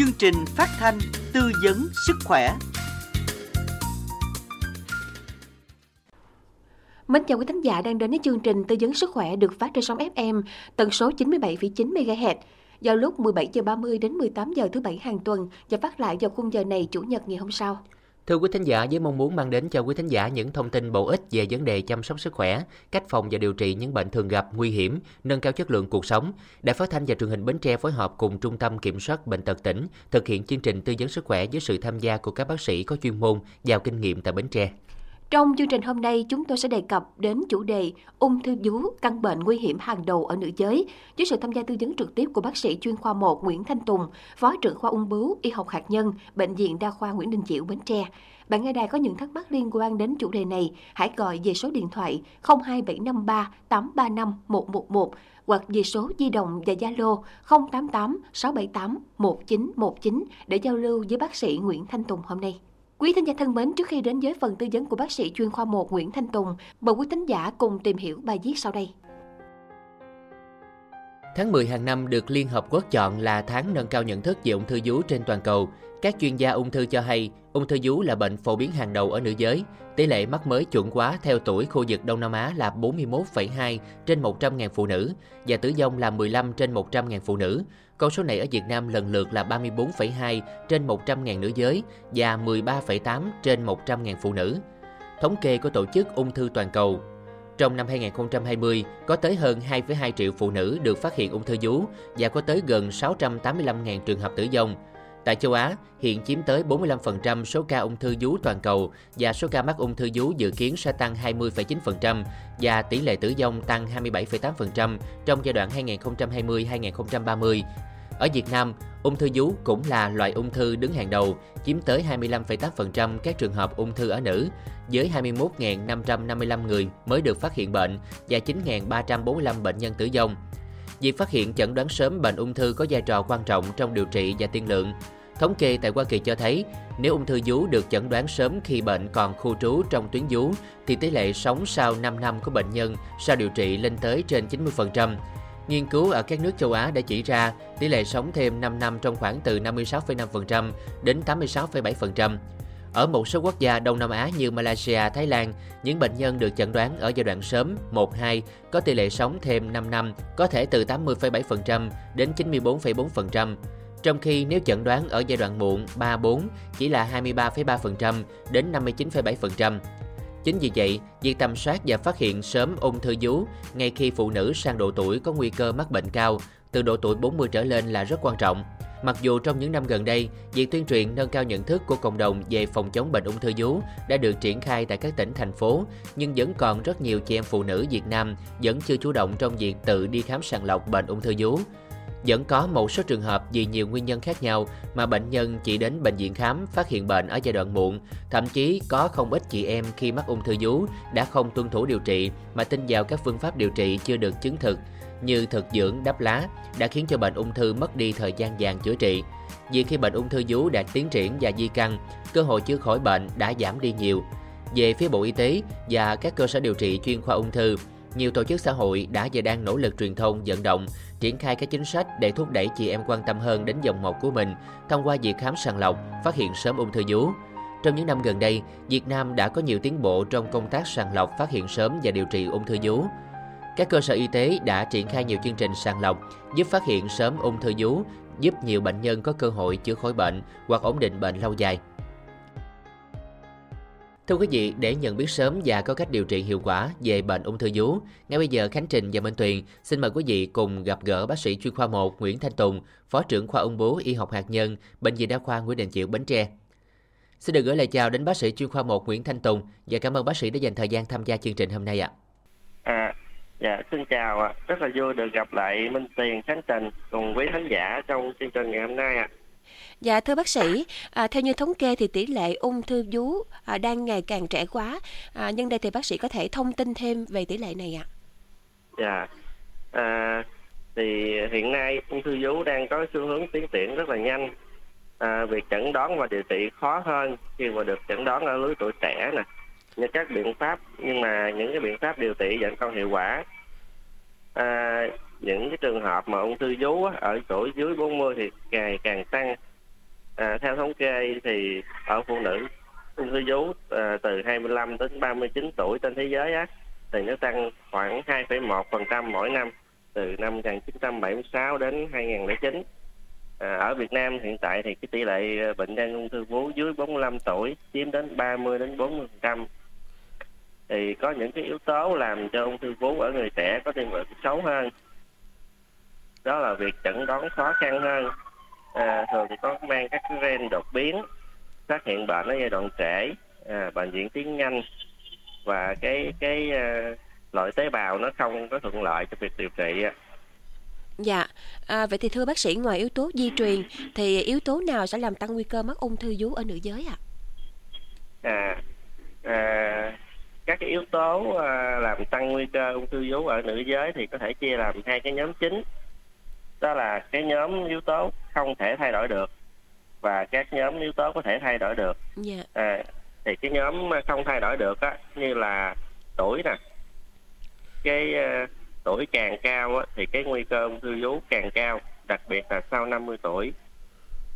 chương trình phát thanh tư vấn sức khỏe. Mến chào quý thính giả đang đến với chương trình tư vấn sức khỏe được phát trên sóng FM tần số 97,9 MHz vào lúc 17 giờ 30 đến 18 giờ thứ bảy hàng tuần và phát lại vào khung giờ này chủ nhật ngày hôm sau. Thưa quý thính giả, với mong muốn mang đến cho quý thính giả những thông tin bổ ích về vấn đề chăm sóc sức khỏe, cách phòng và điều trị những bệnh thường gặp, nguy hiểm, nâng cao chất lượng cuộc sống, Đài Phát thanh và Truyền hình Bến Tre phối hợp cùng Trung tâm Kiểm soát bệnh tật tỉnh thực hiện chương trình tư vấn sức khỏe với sự tham gia của các bác sĩ có chuyên môn, giàu kinh nghiệm tại Bến Tre. Trong chương trình hôm nay, chúng tôi sẽ đề cập đến chủ đề ung thư vú, căn bệnh nguy hiểm hàng đầu ở nữ giới, với sự tham gia tư vấn trực tiếp của bác sĩ chuyên khoa 1 Nguyễn Thanh Tùng, Phó trưởng khoa ung bướu, y học hạt nhân, Bệnh viện Đa khoa Nguyễn Đình Chiểu, Bến Tre. Bạn nghe đài có những thắc mắc liên quan đến chủ đề này, hãy gọi về số điện thoại 02753 835 111 hoặc về số di động và Zalo 088 678 1919 để giao lưu với bác sĩ Nguyễn Thanh Tùng hôm nay. Quý thính giả thân mến, trước khi đến với phần tư vấn của bác sĩ chuyên khoa 1 Nguyễn Thanh Tùng, mời quý thính giả cùng tìm hiểu bài viết sau đây. Tháng 10 hàng năm được Liên Hợp Quốc chọn là tháng nâng cao nhận thức về ung thư vú trên toàn cầu. Các chuyên gia ung thư cho hay, ung thư vú là bệnh phổ biến hàng đầu ở nữ giới. Tỷ lệ mắc mới chuẩn quá theo tuổi khu vực Đông Nam Á là 41,2 trên 100.000 phụ nữ và tử vong là 15 trên 100.000 phụ nữ. Con số này ở Việt Nam lần lượt là 34,2 trên 100.000 nữ giới và 13,8 trên 100.000 phụ nữ. Thống kê của Tổ chức Ung thư Toàn cầu trong năm 2020, có tới hơn 2,2 triệu phụ nữ được phát hiện ung thư vú và có tới gần 685.000 trường hợp tử vong. Tại châu Á, hiện chiếm tới 45% số ca ung thư vú toàn cầu và số ca mắc ung thư vú dự kiến sẽ tăng 20,9% và tỷ lệ tử vong tăng 27,8% trong giai đoạn 2020-2030. Ở Việt Nam, ung thư vú cũng là loại ung thư đứng hàng đầu, chiếm tới 25,8% các trường hợp ung thư ở nữ, với 21.555 người mới được phát hiện bệnh và 9.345 bệnh nhân tử vong. Việc phát hiện chẩn đoán sớm bệnh ung thư có vai trò quan trọng trong điều trị và tiên lượng. Thống kê tại Hoa Kỳ cho thấy, nếu ung thư vú được chẩn đoán sớm khi bệnh còn khu trú trong tuyến vú, thì tỷ lệ sống sau 5 năm của bệnh nhân sau điều trị lên tới trên 90%. Nghiên cứu ở các nước châu Á đã chỉ ra tỷ lệ sống thêm 5 năm trong khoảng từ 56,5% đến 86,7%. Ở một số quốc gia Đông Nam Á như Malaysia, Thái Lan, những bệnh nhân được chẩn đoán ở giai đoạn sớm 1-2 có tỷ lệ sống thêm 5 năm, có thể từ 80,7% đến 94,4%. Trong khi nếu chẩn đoán ở giai đoạn muộn 3-4 chỉ là 23,3% đến 59,7%. Chính vì vậy, việc tầm soát và phát hiện sớm ung thư vú ngay khi phụ nữ sang độ tuổi có nguy cơ mắc bệnh cao, từ độ tuổi 40 trở lên là rất quan trọng. Mặc dù trong những năm gần đây, việc tuyên truyền nâng cao nhận thức của cộng đồng về phòng chống bệnh ung thư vú đã được triển khai tại các tỉnh, thành phố, nhưng vẫn còn rất nhiều chị em phụ nữ Việt Nam vẫn chưa chủ động trong việc tự đi khám sàng lọc bệnh ung thư vú. Vẫn có một số trường hợp vì nhiều nguyên nhân khác nhau mà bệnh nhân chỉ đến bệnh viện khám phát hiện bệnh ở giai đoạn muộn. Thậm chí có không ít chị em khi mắc ung thư vú đã không tuân thủ điều trị mà tin vào các phương pháp điều trị chưa được chứng thực như thực dưỡng đắp lá đã khiến cho bệnh ung thư mất đi thời gian vàng chữa trị. Vì khi bệnh ung thư vú đã tiến triển và di căn, cơ hội chữa khỏi bệnh đã giảm đi nhiều. Về phía Bộ Y tế và các cơ sở điều trị chuyên khoa ung thư, nhiều tổ chức xã hội đã và đang nỗ lực truyền thông vận động, triển khai các chính sách để thúc đẩy chị em quan tâm hơn đến dòng mộc của mình thông qua việc khám sàng lọc, phát hiện sớm ung thư vú. Trong những năm gần đây, Việt Nam đã có nhiều tiến bộ trong công tác sàng lọc, phát hiện sớm và điều trị ung thư vú. Các cơ sở y tế đã triển khai nhiều chương trình sàng lọc, giúp phát hiện sớm ung thư vú, giúp nhiều bệnh nhân có cơ hội chữa khỏi bệnh hoặc ổn định bệnh lâu dài. Thưa quý vị, để nhận biết sớm và có cách điều trị hiệu quả về bệnh ung thư vú, ngay bây giờ Khánh Trình và Minh Tuyền xin mời quý vị cùng gặp gỡ bác sĩ chuyên khoa 1 Nguyễn Thanh Tùng, Phó trưởng khoa ung bướu y học hạt nhân, Bệnh viện Đa khoa Nguyễn Đình Chiểu, Bến Tre. Xin được gửi lời chào đến bác sĩ chuyên khoa 1 Nguyễn Thanh Tùng và cảm ơn bác sĩ đã dành thời gian tham gia chương trình hôm nay ạ. À, dạ, xin chào ạ. Rất là vui được gặp lại Minh Tuyền, Khánh Trình cùng quý khán giả trong chương trình ngày hôm nay ạ. Dạ thưa bác sĩ, à, theo như thống kê thì tỷ lệ ung thư vú à, đang ngày càng trẻ quá. À, nhân đây thì bác sĩ có thể thông tin thêm về tỷ lệ này ạ? Dạ, à, thì hiện nay ung thư vú đang có xu hướng tiến triển rất là nhanh. À, việc chẩn đoán và điều trị khó hơn khi mà được chẩn đoán ở lứa tuổi trẻ nè. Như các biện pháp nhưng mà những cái biện pháp điều trị vẫn còn hiệu quả. À, những cái trường hợp mà ung thư vú ở tuổi dưới 40 thì ngày càng tăng À, theo thống kê thì ở phụ nữ ung thư vú à, từ 25 đến 39 tuổi trên thế giới á thì nó tăng khoảng 2,1% mỗi năm từ năm 1976 đến 2009. À, ở Việt Nam hiện tại thì cái tỷ lệ à, bệnh nhân ung thư vú dưới 45 tuổi chiếm đến 30 đến 40%. Thì có những cái yếu tố làm cho ung thư vú ở người trẻ có tiên lượng xấu hơn. Đó là việc chẩn đoán khó khăn hơn. À, thường có mang các cái gen đột biến, phát hiện bệnh ở giai đoạn trễ, à, bệnh diễn tiến nhanh và cái cái uh, loại tế bào nó không có thuận lợi cho việc điều trị. Dạ, à, vậy thì thưa bác sĩ ngoài yếu tố di truyền thì yếu tố nào sẽ làm tăng nguy cơ mắc ung thư vú ở nữ giới ạ? À? à, à các cái yếu tố à, làm tăng nguy cơ ung thư vú ở nữ giới thì có thể chia làm hai cái nhóm chính. Đó là cái nhóm yếu tố không thể thay đổi được và các nhóm yếu tố có thể thay đổi được. Dạ. À, thì cái nhóm không thay đổi được á như là tuổi nè, cái uh, tuổi càng cao á, thì cái nguy cơ ung thư vú càng cao đặc biệt là sau 50 tuổi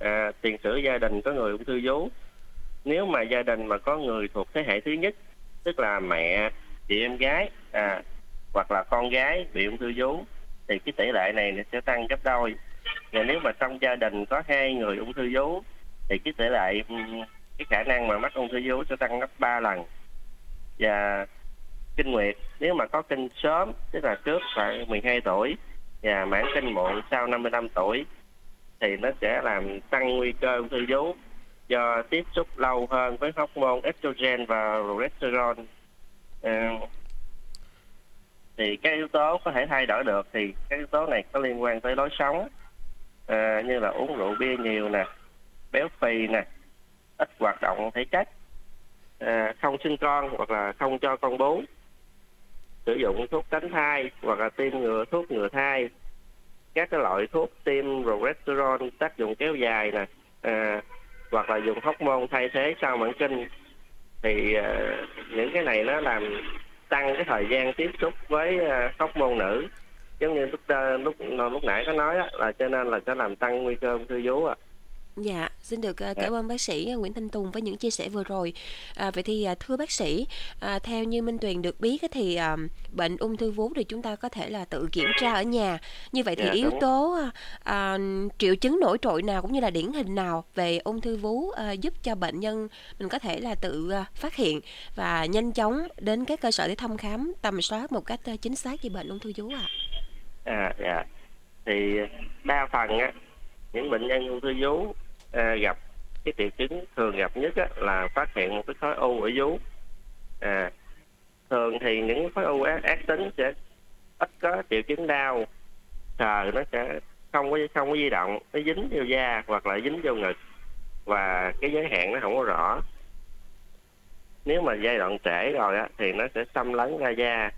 à, tiền sử gia đình có người ung thư vú nếu mà gia đình mà có người thuộc thế hệ thứ nhất tức là mẹ chị em gái à, hoặc là con gái bị ung thư vú thì cái tỷ lệ này sẽ tăng gấp đôi. Và nếu mà trong gia đình có hai người ung thư vú, thì cái tỷ lệ cái khả năng mà mắc ung thư vú sẽ tăng gấp 3 lần. Và kinh nguyệt, nếu mà có kinh sớm, tức là trước khoảng 12 tuổi và mãn kinh muộn sau 55 tuổi, thì nó sẽ làm tăng nguy cơ ung thư vú do tiếp xúc lâu hơn với hormone estrogen và progesterone. Ờ, thì các yếu tố có thể thay đổi được thì các yếu tố này có liên quan tới lối sống. À, như là uống rượu bia nhiều nè béo phì nè ít hoạt động thể chất à, không sinh con hoặc là không cho con bú sử dụng thuốc tránh thai hoặc là tiêm ngừa thuốc ngừa thai. Các cái loại thuốc tiêm progesterone tác dụng kéo dài nè à, hoặc là dùng hóc môn thay thế sau mãn kinh. Thì à, những cái này nó làm tăng cái thời gian tiếp xúc với ờ, hóc môn nữ giống như lúc ờ, lúc ờ, lúc nãy có nói đó, là cho nên là sẽ làm tăng nguy cơ ung thư vú ạ à. Dạ, xin được uh, cảm ơn bác sĩ Nguyễn Thanh Tùng với những chia sẻ vừa rồi. À, vậy thì uh, thưa bác sĩ, à, theo như Minh Tuyền được biết thì uh, bệnh ung thư vú thì chúng ta có thể là tự kiểm tra ở nhà. Như vậy thì dạ, yếu đúng. tố uh, triệu chứng nổi trội nào cũng như là điển hình nào về ung thư vú uh, giúp cho bệnh nhân mình có thể là tự uh, phát hiện và nhanh chóng đến các cơ sở để thăm khám tầm soát một cách uh, chính xác về bệnh ung thư vú ạ? À? à dạ. Thì đa phần á những bệnh nhân ung thư vú à, gặp cái triệu chứng thường gặp nhất á, là phát hiện một cái khối u ở vú à, thường thì những khối u ác, ác tính sẽ ít có triệu chứng đau sờ nó sẽ không có không có di động nó dính vô da hoặc là dính vô ngực và cái giới hạn nó không có rõ nếu mà giai đoạn trễ rồi á thì nó sẽ xâm lấn ra da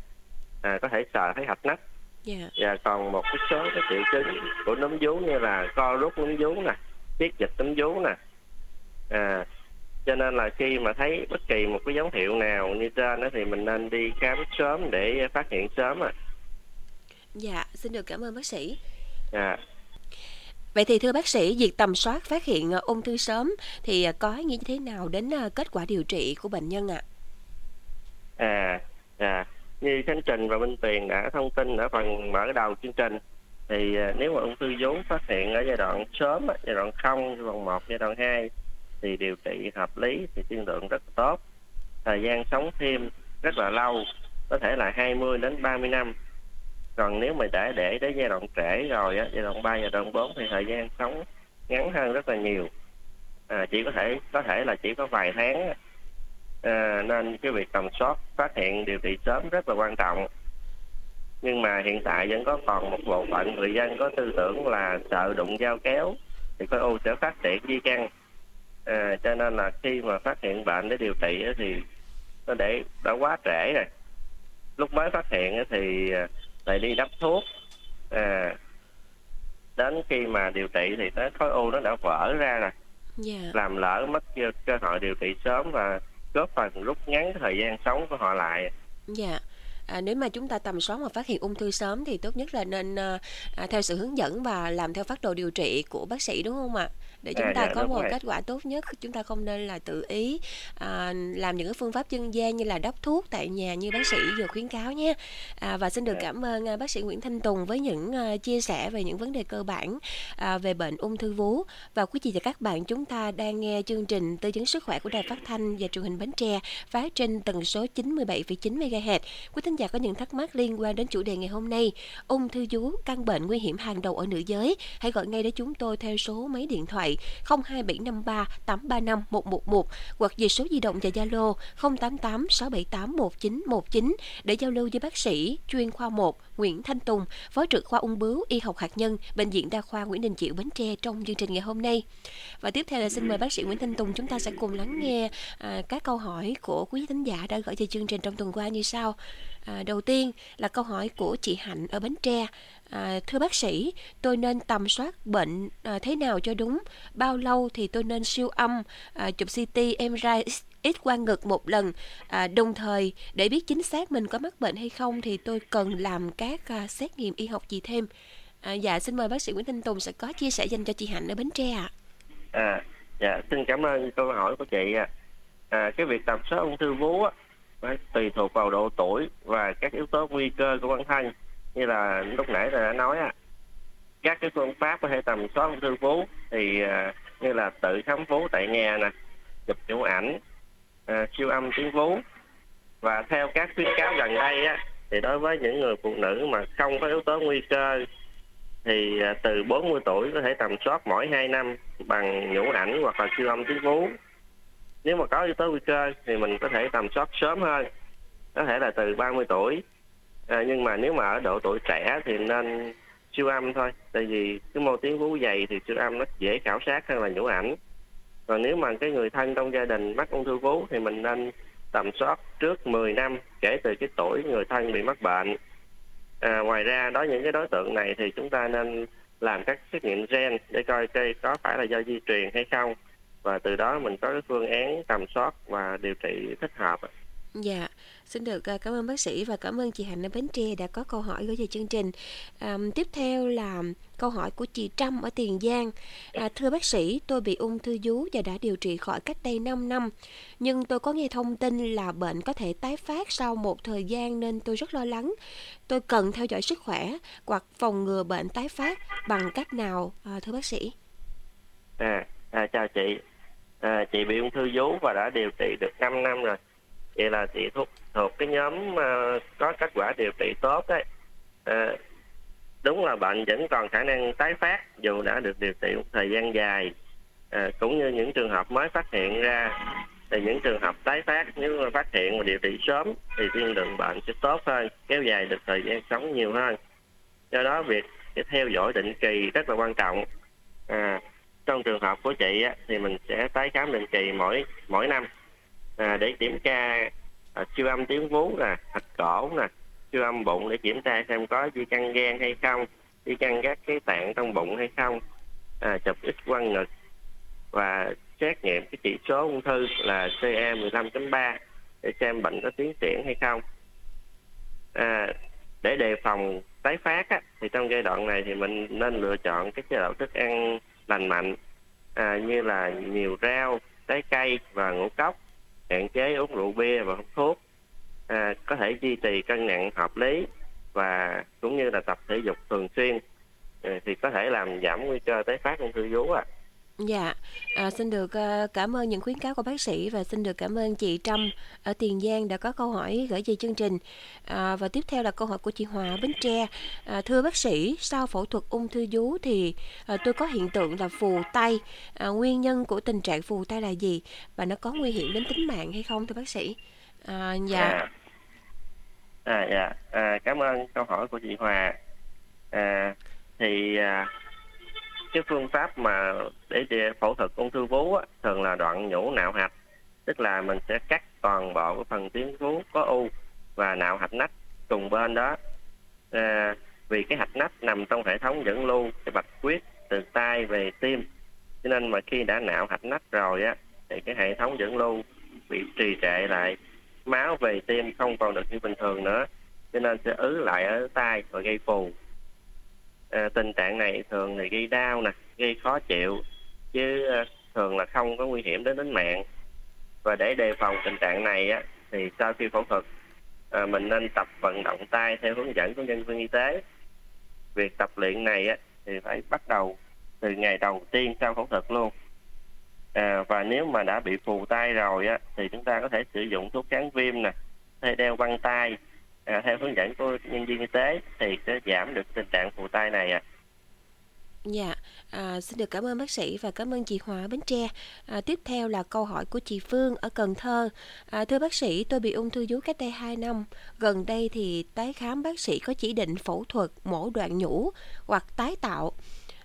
à, có thể sờ thấy hạch nách yeah. Dạ. và còn một cái số cái triệu chứng của núm vú như là co rút núm vú nè tiết dịch tấm vú nè à, cho nên là khi mà thấy bất kỳ một cái dấu hiệu nào như trên đó thì mình nên đi khám sớm để phát hiện sớm à dạ xin được cảm ơn bác sĩ dạ Vậy thì thưa bác sĩ, việc tầm soát phát hiện ờ, ung thư sớm thì ờ, có như thế nào đến ờ, kết quả điều trị của bệnh nhân ạ? À? à, à, như Khánh Trình và Minh Tuyền đã thông tin ở phần mở đầu chương trình thì ờ, nếu mà ung thư vú phát hiện ở giai đoạn sớm giai đoạn không giai đoạn một giai đoạn hai thì điều trị hợp lý thì tiên lượng rất tốt. Thời gian sống thêm rất là lâu có thể là 20 đến 30 năm. Còn nếu mà đã để đến giai đoạn trễ rồi á giai đoạn 3 giai đoạn 4 thì thời gian sống ngắn hơn rất là nhiều. À, chỉ có thể có thể là chỉ có vài tháng à, nên cái việc tầm soát phát hiện điều trị sớm rất là quan trọng nhưng mà hiện tại vẫn có còn một bộ phận người dân có tư tưởng là sợ đụng dao kéo thì khối u sẽ phát triển di căn. À, cho nên là khi mà phát hiện bệnh để điều trị thì nó để đã quá trễ rồi. Lúc mới phát hiện thì à, lại đi đắp thuốc. À, đến khi mà điều trị thì cái khối u nó đã vỡ ra rồi. Yeah. Dạ. làm lỡ mất cơ hội điều trị sớm và góp phần rút ngắn thời gian sống của họ lại. Dạ à, nếu mà chúng ta tầm soát và phát hiện ung thư sớm thì tốt nhất là nên à, à theo sự hướng dẫn và làm theo phác đồ điều trị của bác sĩ đúng không ạ? Để chúng À, ta dạ, có một rồi. kết quả tốt nhất chúng ta không nên là tự ý à, làm những cái phương pháp dân gian như là đắp thuốc tại nhà như bác sĩ vừa khuyến cáo nhé à, và xin được Dạ. cảm ơn à, bác sĩ Nguyễn Thanh Tùng với những à, chia sẻ về những vấn đề cơ bản à, về bệnh ung thư vú và quý vị và các bạn chúng ta đang nghe chương trình tư vấn sức khỏe của đài phát thanh và truyền hình Bến Tre phát trên tần số 97,9 MHz quý thính giả có những thắc mắc liên quan đến chủ đề ngày hôm nay ung thư vú căn bệnh nguy hiểm hàng đầu ở nữ giới hãy gọi ngay đến chúng tôi theo số máy điện thoại 02753 835 111 hoặc về số di động và Zalo 088 678 1919 để giao lưu với bác sĩ chuyên khoa 1 Nguyễn Thanh Tùng, Phó trưởng khoa ung bướu y học hạt nhân Bệnh viện Đa khoa Nguyễn Đình Chiểu Bến Tre trong chương trình ngày hôm nay. Và tiếp theo là xin mời bác sĩ Nguyễn Thanh Tùng chúng ta sẽ cùng lắng nghe à, các câu hỏi của quý thính giả đã gửi về chương trình trong tuần qua như sau. À, đầu tiên là câu hỏi của chị Hạnh ở Bến Tre. À, thưa bác sĩ, tôi nên tầm soát bệnh à, thế nào cho đúng? Bao lâu thì tôi nên siêu âm, à, chụp CT, MRI, X quang ngực một lần? À, đồng thời để biết chính xác mình có mắc bệnh hay không thì tôi cần làm các à, xét nghiệm y học gì thêm? À, dạ xin mời bác sĩ Nguyễn Thanh Tùng sẽ có chia sẻ dành cho chị Hạnh ở Bến Tre ạ. À, dạ, xin cảm ơn câu hỏi của chị. ạ. À, cái việc tầm soát ung thư vú á, phải tùy thuộc vào độ tuổi và các yếu tố nguy cơ của bản thân. Như là lúc nãy tôi đã nói á, các cái phương pháp có thể tầm soát ung thư vú thì à, như là tự khám vú tại nhà nè, chụp chụp ảnh, à, siêu âm tuyến vú và theo các khuyến cáo gần đây á, thì đối với những người phụ nữ mà không có yếu tố nguy cơ thì à, từ 40 tuổi có thể tầm soát mỗi 2 năm bằng nhũ ảnh hoặc là siêu âm tuyến vú. Nếu mà có yếu tố nguy cơ thì mình có thể tầm soát sớm hơn, có thể là từ 30 tuổi. À, nhưng mà nếu mà ở độ tuổi trẻ thì nên siêu âm thôi, tại vì cái mô tuyến vú dày thì siêu âm nó dễ khảo sát hơn là nhũ ảnh. Còn nếu mà cái người thân trong gia đình mắc ung thư vú thì mình nên tầm soát trước 10 năm kể từ cái tuổi người thân bị mắc bệnh. À, ngoài ra đối những cái đối tượng này thì chúng ta nên làm các xét nghiệm gen để coi cây có phải là do di truyền hay không và từ đó mình có cái phương án tầm soát và điều trị thích hợp. Dạ, xin được ờ, cảm ơn bác sĩ và cảm ơn chị Hạnh ở Bến Tre đã có câu hỏi gửi về chương trình. À, tiếp theo là câu hỏi của chị Trâm ở Tiền Giang. À, thưa bác sĩ, tôi bị ung thư vú và đã điều trị khỏi cách đây 5 năm. Nhưng tôi có nghe thông tin là bệnh có thể tái phát sau một thời gian nên tôi rất lo lắng. Tôi cần theo dõi sức khỏe hoặc phòng ngừa bệnh tái phát bằng cách nào à, thưa bác sĩ? À, à chào chị. À, chị bị ung thư vú và đã điều trị được 5 năm rồi. Vậy là chị thuộc thuộc cái nhóm à, có kết quả điều trị tốt đấy. À, ờ, đúng là bệnh vẫn còn khả năng tái phát dù đã được điều trị một thời gian dài. À, cũng như những trường hợp mới phát hiện ra thì những trường hợp tái phát nếu mà phát hiện và điều trị sớm thì tiên lượng bệnh sẽ tốt hơn, kéo dài được thời gian sống nhiều hơn. Do đó việc cái theo dõi định kỳ rất là quan trọng. À, trong trường hợp của chị á, thì mình sẽ tái khám định kỳ mỗi mỗi năm à, để kiểm tra à, siêu âm tuyến vú nè, thạch cổ nè, siêu âm bụng để kiểm tra xem có di căn gan hay không, di căn các cái tạng trong bụng hay không, à, chụp x quang ngực và xét nghiệm cái chỉ số ung thư là CA 15.3 để xem bệnh có tiến triển hay không. À, để đề phòng tái phát á, thì trong giai đoạn này thì mình nên lựa chọn cái chế độ thức ăn lành mạnh à, như là nhiều rau, trái cây và ngũ cốc, hạn chế uống rượu bia và hút thuốc, à, có thể duy trì cân nặng hợp lý và cũng như là tập thể dục thường xuyên ừ, thì có thể làm giảm nguy cơ tái phát ung thư vú ạ. Dạ, à, xin được à, cảm ơn những khuyến cáo của bác sĩ và xin được cảm ơn chị Trâm ở Tiền Giang đã có câu hỏi gửi về chương trình. À, và tiếp theo là câu hỏi của chị Hòa Bến Tre. À, thưa bác sĩ, sau phẫu thuật ung thư vú thì à, tôi có hiện tượng là phù tay. À, nguyên nhân của tình trạng phù tay là gì và nó có nguy hiểm đến tính mạng hay không thưa bác sĩ? À, dạ, À, à dạ, à, cảm ơn câu hỏi của chị Hòa. À, thì à, cái phương pháp mà để phẫu thuật ung thư vú á, thường là đoạn nhũ nạo hạch, tức là mình sẽ cắt toàn bộ cái phần tuyến vú có u và nạo hạch nách cùng bên đó. À, vì cái hạch nách nằm trong hệ thống dẫn lưu cái bạch huyết từ tai về tim, cho nên mà khi đã nạo hạch nách rồi á thì cái hệ thống dẫn lưu bị trì trệ lại. Máu về tim không còn được như bình thường nữa. Cho nên sẽ ứ lại ở tai và gây phù à, tình trạng này thường thì gây đau nè gây khó chịu chứ à, thường là không có nguy hiểm đến tính mạng. Và để đề phòng tình trạng này á, thì sau khi phẫu thuật à, mình nên tập vận động tay theo hướng dẫn của nhân viên y tế. Việc tập luyện này á, thì phải bắt đầu từ ngày đầu tiên sau phẫu thuật luôn. À, và nếu mà đã bị phù tay rồi á, thì chúng ta có thể sử dụng thuốc kháng viêm nè hay đeo băng tay à, theo hướng dẫn của nhân viên y tế thì sẽ giảm được tình trạng phù tay này ạ. À. Dạ, à, xin được cảm ơn bác sĩ và cảm ơn chị Hòa Bến Tre. À, tiếp theo là câu hỏi của chị Phương ở Cần Thơ. À, thưa bác sĩ, tôi bị ung thư vú cách đây 2 năm. Gần đây thì tái khám bác sĩ có chỉ định phẫu thuật mổ đoạn nhũ hoặc tái tạo.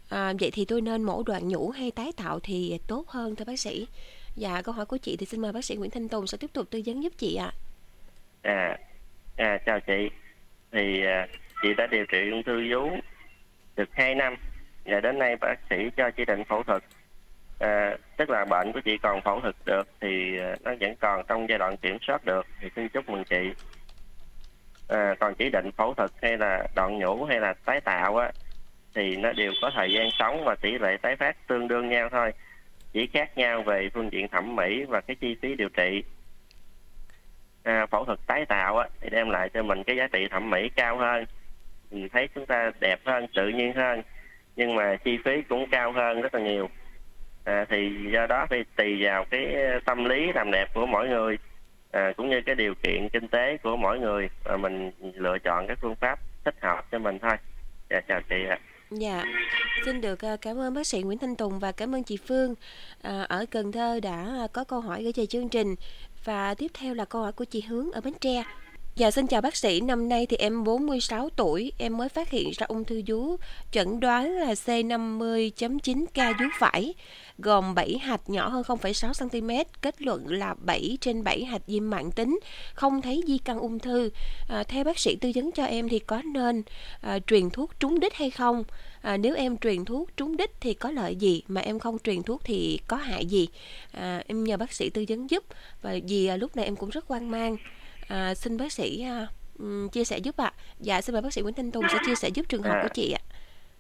À, vậy thì tôi nên mổ đoạn nhũ hay tái tạo thì tốt hơn thưa bác sĩ? Dạ, câu hỏi của chị thì xin mời bác sĩ Nguyễn Thanh Tùng sẽ tiếp tục tư vấn giúp chị ạ. À. à, à chào chị. Thì à, chị đã điều trị ung thư vú được 2 năm. Và đến nay bác sĩ cho chỉ định phẫu thuật. À, tức là bệnh của chị còn phẫu thuật được thì à, nó vẫn còn trong giai đoạn kiểm soát được. Thì xin chúc mừng chị. À, còn chỉ định phẫu thuật hay là đoạn nhũ hay là tái tạo á thì nó đều có thời gian sống và tỷ lệ tái phát tương đương nhau thôi. Chỉ khác nhau về phương diện thẩm mỹ và cái chi phí điều trị à, phẫu thuật tái tạo á, thì đem lại cho mình cái giá trị thẩm mỹ cao hơn. Mình thấy chúng ta đẹp hơn tự nhiên hơn nhưng mà chi phí cũng cao hơn rất là nhiều. À, thì do đó thì tùy vào cái tâm lý làm đẹp của mỗi người à, cũng như cái điều kiện kinh tế của mỗi người và mình lựa chọn cái phương pháp thích hợp cho mình thôi. Dạ chào chị ạ. Dạ, xin được ờ, cảm ơn bác sĩ Nguyễn Thanh Tùng và cảm ơn chị Phương. À, ở Cần Thơ đã ờ, có câu hỏi gửi về chương trình. Và tiếp theo là câu hỏi của chị Hướng ở Bến Tre. Dạ xin chào bác sĩ, năm nay thì em 46 tuổi, em mới phát hiện ra ung thư vú, chẩn đoán là C50.9K vú phải, gồm 7 hạch nhỏ hơn 0,6 cm, kết luận là 7 trên 7 hạch viêm mạng tính, không thấy di căn ung thư. À, theo bác sĩ tư vấn cho em thì có nên à, truyền thuốc trúng đích hay không? À, nếu em truyền thuốc trúng đích thì có lợi gì, mà em không truyền thuốc thì có hại gì? À, em nhờ bác sĩ tư vấn giúp, và vì à, lúc này em cũng rất hoang mang. À, xin bác sĩ uh, chia sẻ giúp ạ. À. Dạ xin mời bác sĩ Nguyễn Thanh Tùng sẽ chia sẻ giúp trường hợp à, của chị ạ.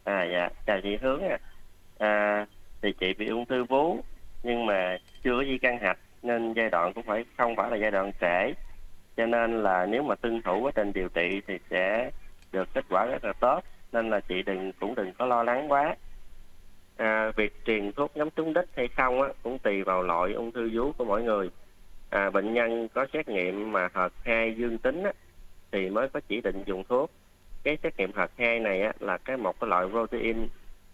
À dạ, chào chị Hướng ạ. À. à, thì chị bị ung thư vú nhưng mà chưa có di căn hạch nên giai đoạn cũng phải không phải là giai đoạn trễ. Cho nên là nếu mà tuân thủ quá trình điều trị thì sẽ được kết quả rất là tốt nên là chị đừng cũng đừng có lo lắng quá. À, việc truyền thuốc nhắm trúng đích hay không á, cũng tùy vào loại ung thư vú của mỗi người à, bệnh nhân có xét nghiệm mà hợp hai dương tính á, thì mới có chỉ định dùng thuốc. Cái xét nghiệm hợp hai này á, là cái một cái loại protein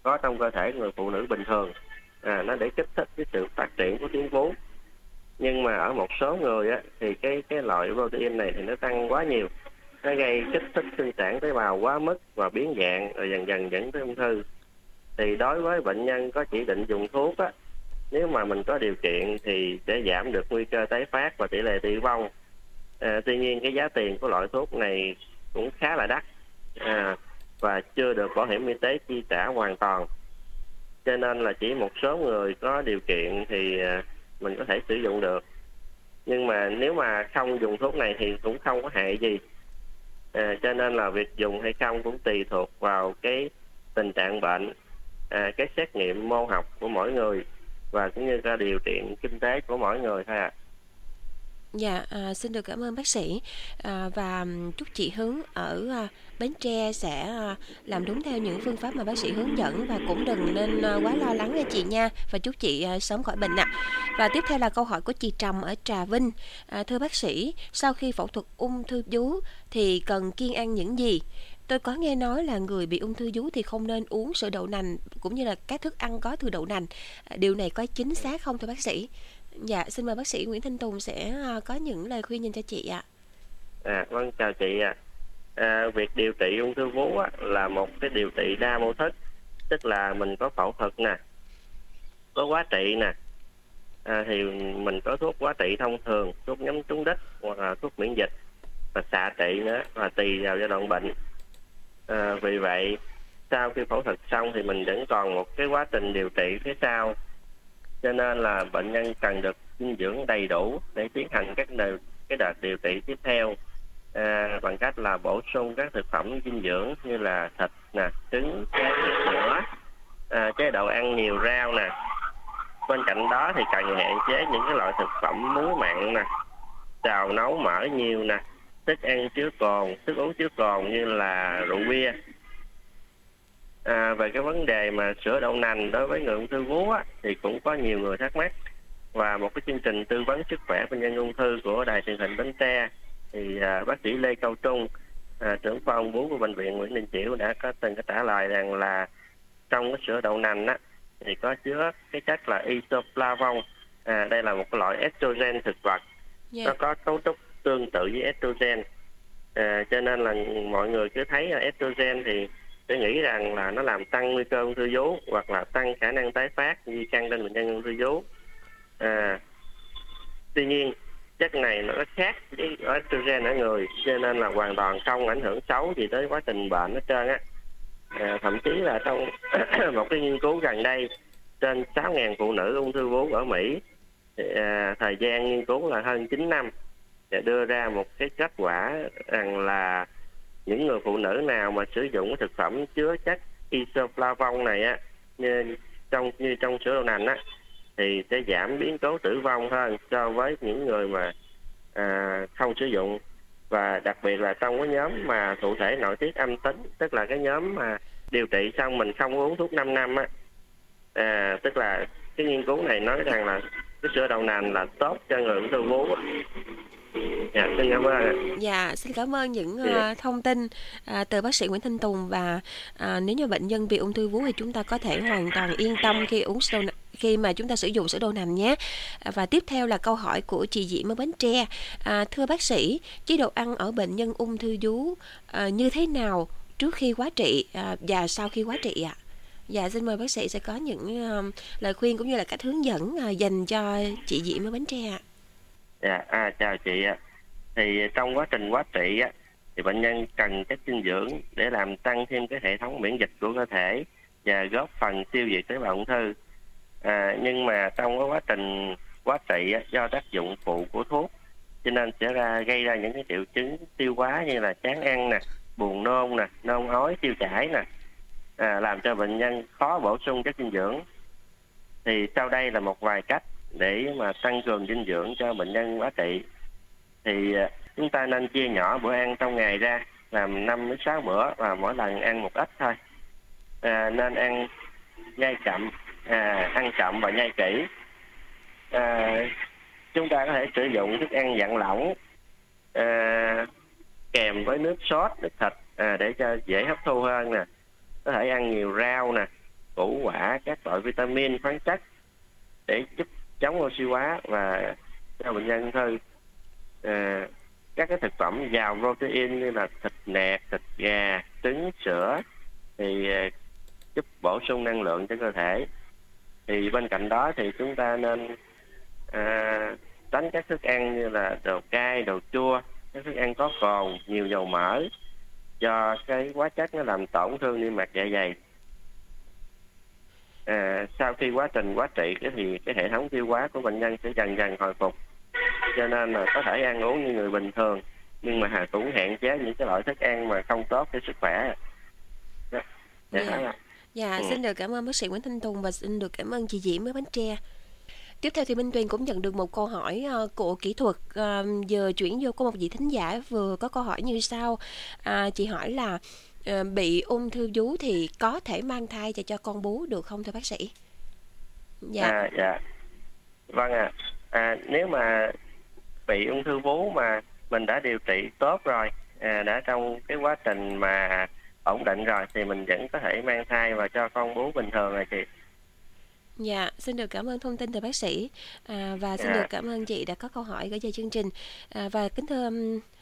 có trong cơ thể người phụ nữ bình thường. À, nó để kích thích cái sự phát triển của tuyến vú. Nhưng mà ở một số người á, thì cái cái loại protein này thì nó tăng quá nhiều. Nó gây kích thích sinh sản tế bào quá mức và biến dạng rồi dần dần dẫn tới ung thư. Thì đối với bệnh nhân có chỉ định dùng thuốc á, nếu mà mình có điều kiện thì sẽ giảm được nguy cơ tái phát và tỷ lệ tử vong. À, tuy nhiên cái giá tiền của loại thuốc này cũng khá là đắt à, và chưa được bảo hiểm y tế chi trả hoàn toàn. Cho nên là chỉ một số người có điều kiện thì à, mình có thể sử dụng được. Nhưng mà nếu mà không dùng thuốc này thì cũng không có hại gì. À, cho nên là việc dùng hay không cũng tùy thuộc vào cái tình trạng bệnh à, cái xét nghiệm mô học của mỗi người và cũng như ra điều kiện kinh tế của mỗi người thôi ạ. À. Dạ, à, xin được cảm ơn bác sĩ à, và chúc chị Hướng ở à, Bến Tre sẽ à, làm đúng theo những phương pháp mà bác sĩ hướng dẫn và cũng đừng nên à, quá lo lắng nha chị nha và chúc chị à, sớm khỏi bệnh ạ. À. Và tiếp theo là câu hỏi của chị Trầm ở Trà Vinh. À, thưa bác sĩ, sau khi phẫu thuật ung thư vú thì cần kiêng ăn những gì? Tôi có nghe nói là người bị ung thư vú thì không nên uống sữa đậu nành cũng như là các thức ăn có từ đậu nành. À, điều này có chính xác không thưa bác sĩ? Dạ, xin mời bác sĩ Nguyễn Thanh Tùng sẽ à, có những lời khuyên dành cho chị ạ. À, vâng, chào chị ạ. À. việc điều trị ung thư vú á, là một cái điều trị đa mô thức, tức là mình có phẫu thuật nè, có quá trị nè, à, thì mình có thuốc quá trị thông thường, thuốc nhắm trúng đích hoặc là thuốc miễn dịch và xạ trị nữa và tùy vào giai đoạn bệnh à, vì vậy sau khi phẫu thuật xong thì mình vẫn còn một cái quá trình điều trị phía sau. Cho nên là bệnh nhân cần được dinh dưỡng đầy đủ để tiến hành các đợt cái đợt điều trị tiếp theo. À, bằng cách là bổ sung các thực phẩm dinh dưỡng như là thịt nè trứng trái sữa à, chế độ ăn nhiều rau nè. Bên cạnh đó thì cần hạn chế những cái loại thực phẩm muối mặn nè xào nấu mỡ nhiều nè thức ăn chứa cồn thức uống chứa cồn như là rượu bia. À, về cái vấn đề mà sữa đậu nành đối với người ung thư vú á, thì cũng có nhiều người thắc mắc. Và một cái chương trình tư vấn sức khỏe bệnh nhân ung thư của đài truyền hình Bến Tre thì à, bác sĩ Lê Cao Trung à, trưởng khoa ung bướu của bệnh viện Nguyễn Đình Chiểu đã có từng có trả lời rằng là trong cái sữa đậu nành á thì có chứa cái chất là isoflavon à, đây là một cái loại estrogen thực vật. Dạ. nó có cấu trúc tương tự với estrogen. À, cho nên là mọi người cứ thấy là estrogen thì sẽ nghĩ rằng là nó làm tăng nguy cơ ung thư vú hoặc là tăng khả năng tái phát di căn trên bệnh nhân ung thư vú. À, tuy nhiên chất này nó khác với estrogen ở người cho nên là hoàn toàn không ảnh hưởng xấu gì tới quá trình bệnh hết trơn á. À, thậm chí là trong một cái nghiên cứu gần đây trên 6.000 phụ nữ ung thư vú ở Mỹ thì, à, thời gian nghiên cứu là hơn 9 năm để đưa ra một cái kết quả rằng là những người phụ nữ nào mà sử dụng cái thực phẩm chứa chất isoflavon này á như trong như trong sữa đậu nành á thì sẽ giảm biến cố tử vong hơn so với những người mà à, không sử dụng và đặc biệt là trong cái nhóm mà cụ thể nội tiết âm tính tức là cái nhóm mà điều trị xong mình không uống thuốc 5 năm á à, tức là cái nghiên cứu này nói rằng là cái sữa đậu nành là tốt cho người ung thư vú dạ xin cảm ơn. Dạ, xin cảm ơn những Dạ. ờ, thông tin à, từ bác sĩ Nguyễn Thanh Tùng và à, nếu như bệnh nhân bị ung thư vú thì chúng ta có thể hoàn toàn yên tâm khi uống sữa khi mà chúng ta sử dụng sữa đậu nành nhé. À, Và tiếp theo là câu hỏi của chị Diễm ở Bến Tre. À, thưa bác sĩ, chế độ ăn ở bệnh nhân ung thư vú à, như thế nào trước khi quá trị à, và sau khi quá trị ạ? Dạ, xin mời bác sĩ sẽ có những ờ, lời khuyên cũng như là cách hướng dẫn à, dành cho chị Diễm ở Bến Tre ạ. Dạ, à, chào chị ạ. Thì trong quá trình quá trị á, thì bệnh nhân cần chất dinh dưỡng để làm tăng thêm cái hệ thống miễn dịch của cơ thể và góp phần tiêu diệt tế bào ung thư. À, nhưng mà trong cái quá trình quá trị á, do tác dụng phụ của thuốc cho nên sẽ ra gây ra những cái triệu chứng tiêu hóa như là chán ăn nè, buồn nôn nè, nôn ói, tiêu chảy nè, à, làm cho bệnh nhân khó bổ sung chất dinh dưỡng. Thì sau đây là một vài cách để mà tăng cường dinh dưỡng cho bệnh nhân quá trị. Thì à, chúng ta nên chia nhỏ bữa ăn trong ngày ra làm 5 đến 6 bữa và mỗi lần ăn một ít thôi. À, nên ăn nhai chậm à, ăn chậm và nhai kỹ. À, chúng ta có thể sử dụng thức ăn dạng lỏng à, kèm với nước sốt nước thịt à, để cho dễ hấp thu hơn nè. Có thể ăn nhiều rau nè củ quả các loại vitamin khoáng chất để giúp chống oxy hóa và cho bệnh nhân ung thư à, các cái thực phẩm giàu protein như là thịt nạc thịt gà trứng sữa thì à, giúp bổ sung năng lượng cho cơ thể. Thì bên cạnh đó thì chúng ta nên à, tránh các thức ăn như là đồ cay đồ chua. Các thức ăn có cồn nhiều dầu mỡ do cái quá chất nó làm tổn thương niêm mạc dạ dày à, sau khi quá trình quá trị cái thì cái hệ thống tiêu hóa của bệnh nhân sẽ dần dần hồi phục cho nên là có thể ăn uống như người bình thường nhưng mà cũng hạn chế những cái loại thức ăn mà không tốt cho sức khỏe Đó. dạ, Dạ. đó. Dạ, Ừ. xin được cảm ơn bác sĩ Nguyễn Thanh Tùng và xin được cảm ơn chị Diễm ở Bến Tre. Tiếp theo thì Minh Tuyền cũng nhận được một câu hỏi ờ, của kỹ thuật Ờ, giờ chuyển vô có một vị thính giả vừa có câu hỏi như sau à, chị hỏi là bị ung thư vú thì có thể mang thai cho cho con bú được không thưa bác sĩ? Dạ. À, dạ. Vâng ạ. À. nếu mà bị ung thư vú mà mình đã điều trị tốt rồi, à, đã trong cái quá trình mà ổn định rồi thì mình vẫn có thể mang thai và cho con bú bình thường rồi chị. Dạ, xin được cảm ơn thông tin từ bác sĩ à, và xin Dạ. được cảm ơn chị đã có câu hỏi gửi về chương trình à, và kính thưa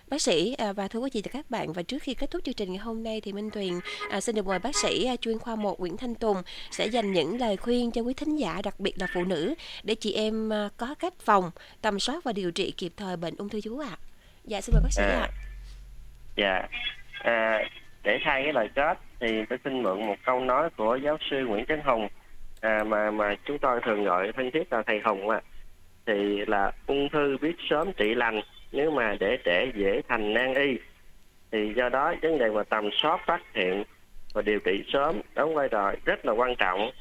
bác sĩ à, và thưa quý vị và các bạn và trước khi kết thúc chương trình ngày hôm nay thì Minh Tuyền à, xin được mời bác sĩ à, chuyên khoa 1 Nguyễn Thanh Tùng sẽ dành những lời khuyên cho quý thính giả đặc biệt là phụ nữ để chị em có cách phòng, tầm soát và điều trị kịp thời bệnh ung thư vú ạ. Dạ xin mời bác sĩ À. ạ. Dạ. À, để thay cái lời kết thì tôi xin mượn một câu nói của giáo sư Nguyễn Trấn Hồng à, mà mà chúng tôi thường gọi thân thiết là thầy Hồng ạ. Thì là ung thư biết sớm trị lành nếu mà để trẻ dễ thành nan y thì do đó vấn đề mà tầm soát phát hiện và điều trị sớm đóng vai trò rất là quan trọng.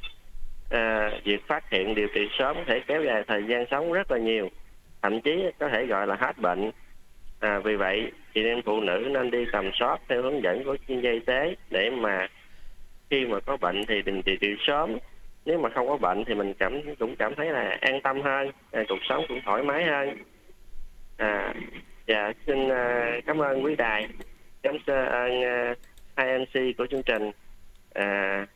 À, việc phát hiện điều trị sớm có thể kéo dài thời gian sống rất là nhiều thậm chí có thể gọi là hết bệnh. À, vì vậy chị em phụ nữ nên đi tầm soát theo hướng dẫn của chuyên gia y tế để mà khi mà có bệnh thì mình điều trị sớm. Nếu mà không có bệnh thì mình cảm cũng cảm thấy là an tâm hơn à, cuộc sống cũng thoải mái hơn à dạ xin uh, cảm ơn quý đài cảm ơn à, uh, hai mc của chương trình à,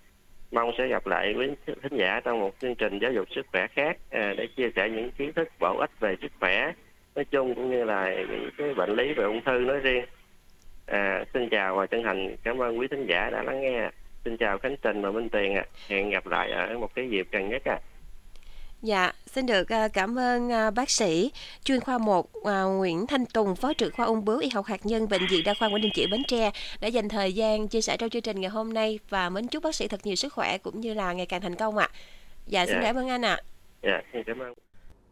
mong sẽ gặp lại quý thính giả trong một chương trình giáo dục sức khỏe khác à, để chia sẻ những kiến thức bổ ích về sức khỏe nói chung cũng như là những cái bệnh lý về ung thư nói riêng à, xin chào và chân thành cảm ơn quý thính giả đã lắng nghe xin chào khánh trình và minh tuyền ạ à. hẹn gặp lại ở một cái dịp gần nhất ạ à. Dạ, xin được à, cảm ơn à, bác sĩ chuyên khoa 1 à, Nguyễn Thanh Tùng, phó trưởng khoa ung bướu y học hạt nhân bệnh viện đa khoa Nguyễn Đình Chiểu Bến Tre đã dành thời gian chia sẻ trong chương trình ngày hôm nay và mến chúc bác sĩ thật nhiều sức khỏe cũng như là ngày càng thành công ạ. Dạ, xin dạ. cảm ơn anh ạ. Dạ, xin cảm ơn.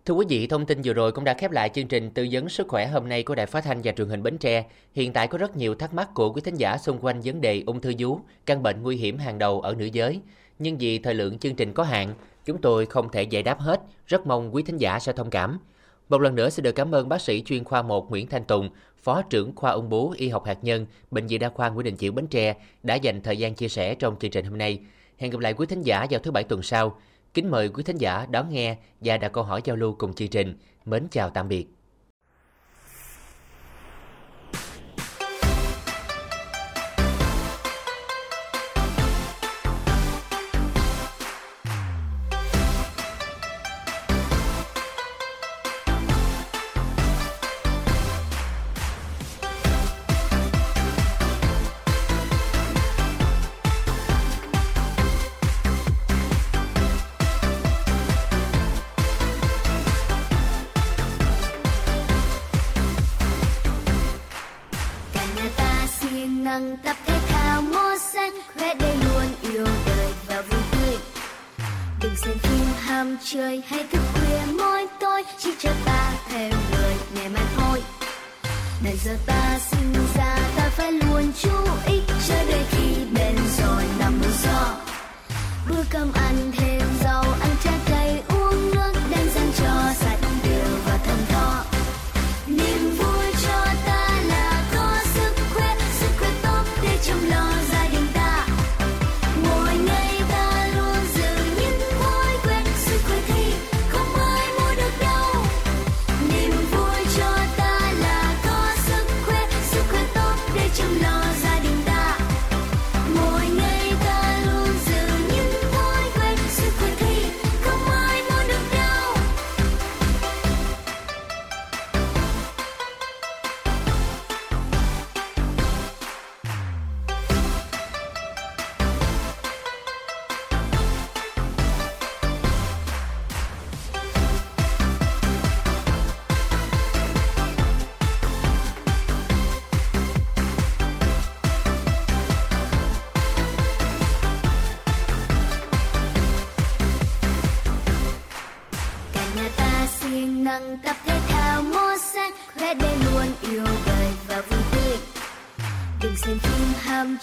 Thưa quý vị, thông tin vừa rồi cũng đã khép lại chương trình tư vấn sức khỏe hôm nay của Đài Phát thanh và Truyền hình Bến Tre. Hiện tại có rất nhiều thắc mắc của quý thính giả xung quanh vấn đề ung thư vú, căn bệnh nguy hiểm hàng đầu ở nữ giới. Nhưng vì thời lượng chương trình có hạn, chúng tôi không thể giải đáp hết, rất mong quý thính giả sẽ thông cảm. Một lần nữa xin được cảm ơn bác sĩ chuyên khoa 1 Nguyễn Thanh Tùng, Phó trưởng khoa ung bướu y học hạt nhân, Bệnh viện Đa khoa Nguyễn Đình Chiểu Bến Tre đã dành thời gian chia sẻ trong chương trình hôm nay. Hẹn gặp lại quý thính giả vào thứ bảy tuần sau. Kính mời quý thính giả đón nghe và đặt câu hỏi giao lưu cùng chương trình. Mến chào tạm biệt.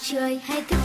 Trời hay thức